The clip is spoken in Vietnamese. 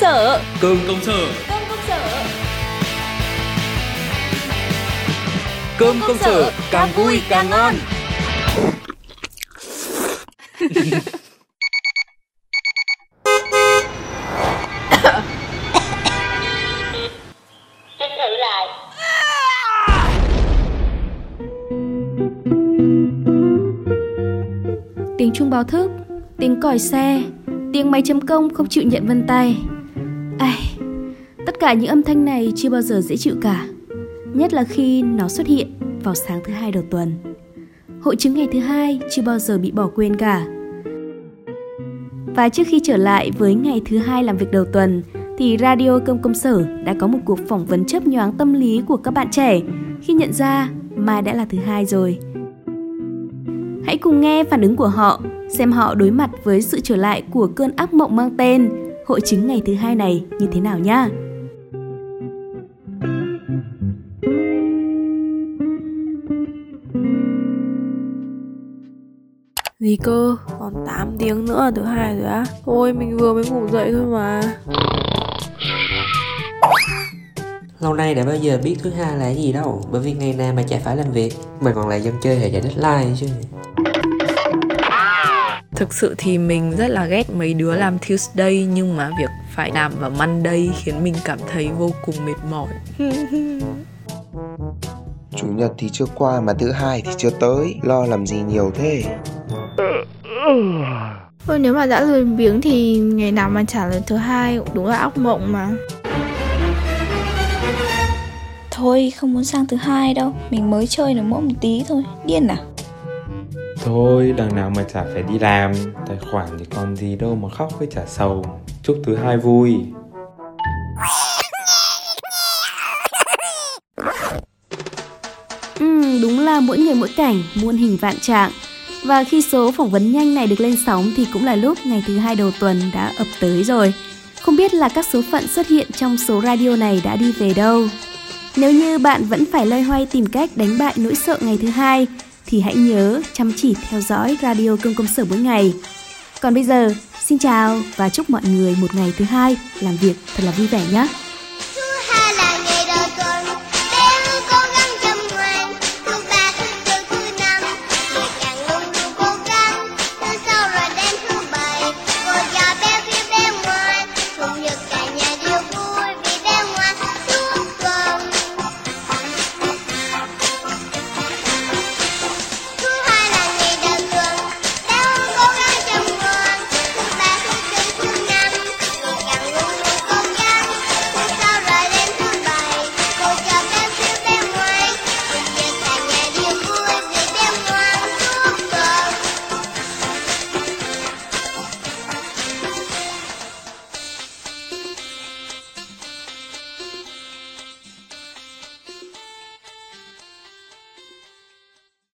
sở. Cơm công sở. Cơm công sở. Cơm công sở càng vui càng ngon. Tiếng chuông báo thức Tiếng còi xe Tiếng máy chấm công không chịu nhận vân tay. Ai, Tất cả những âm thanh này chưa bao giờ dễ chịu cả Nhất là khi nó xuất hiện vào sáng thứ hai đầu tuần. Hội chứng ngày thứ hai chưa bao giờ bị bỏ quên cả. Và trước khi trở lại với ngày thứ hai làm việc đầu tuần thì Radio Công Công Sở đã có một cuộc phỏng vấn chấp nhoáng tâm lý của các bạn trẻ khi nhận ra mai đã là thứ hai rồi. Hãy cùng nghe phản ứng của họ, xem họ đối mặt với sự trở lại của cơn ác mộng mang tên hội chứng ngày thứ hai này như thế nào nhá. Gì cơ? Còn 8 tiếng nữa là thứ hai rồi á? Thôi mình vừa mới ngủ dậy thôi mà. Lâu nay đã bao giờ biết thứ hai là gì đâu Bởi vì ngày nào mà chả phải làm việc Mà còn lại dân chơi hệ giải deadline chứ Thực sự thì mình rất là ghét mấy đứa làm Tuesday nhưng mà việc phải làm vào Monday khiến mình cảm thấy vô cùng mệt mỏi. Chủ nhật thì chưa qua mà thứ hai thì chưa tới. Lo làm gì nhiều thế? Thôi nếu mà đã lười biếng thì ngày nào mà trả lời thứ hai cũng đúng là ác mộng mà. Thôi không muốn sang thứ hai đâu. Mình mới chơi được mỗi một tí thôi. Điên à Thôi đằng nào mà chả phải đi làm Tài khoản thì còn gì đâu mà khóc với trả sầu Chúc thứ hai vui Ừ, đúng là mỗi người mỗi cảnh, muôn hình vạn trạng. Và khi số phỏng vấn nhanh này được lên sóng thì cũng là lúc ngày thứ hai đầu tuần đã ập tới rồi. Không biết là các số phận xuất hiện trong số radio này đã đi về đâu. Nếu như bạn vẫn phải loay hoay tìm cách đánh bại nỗi sợ ngày thứ hai thì hãy nhớ chăm chỉ theo dõi radio công công sở mỗi ngày. Còn bây giờ, xin chào và chúc mọi người một ngày thứ hai làm việc thật là vui vẻ nhé.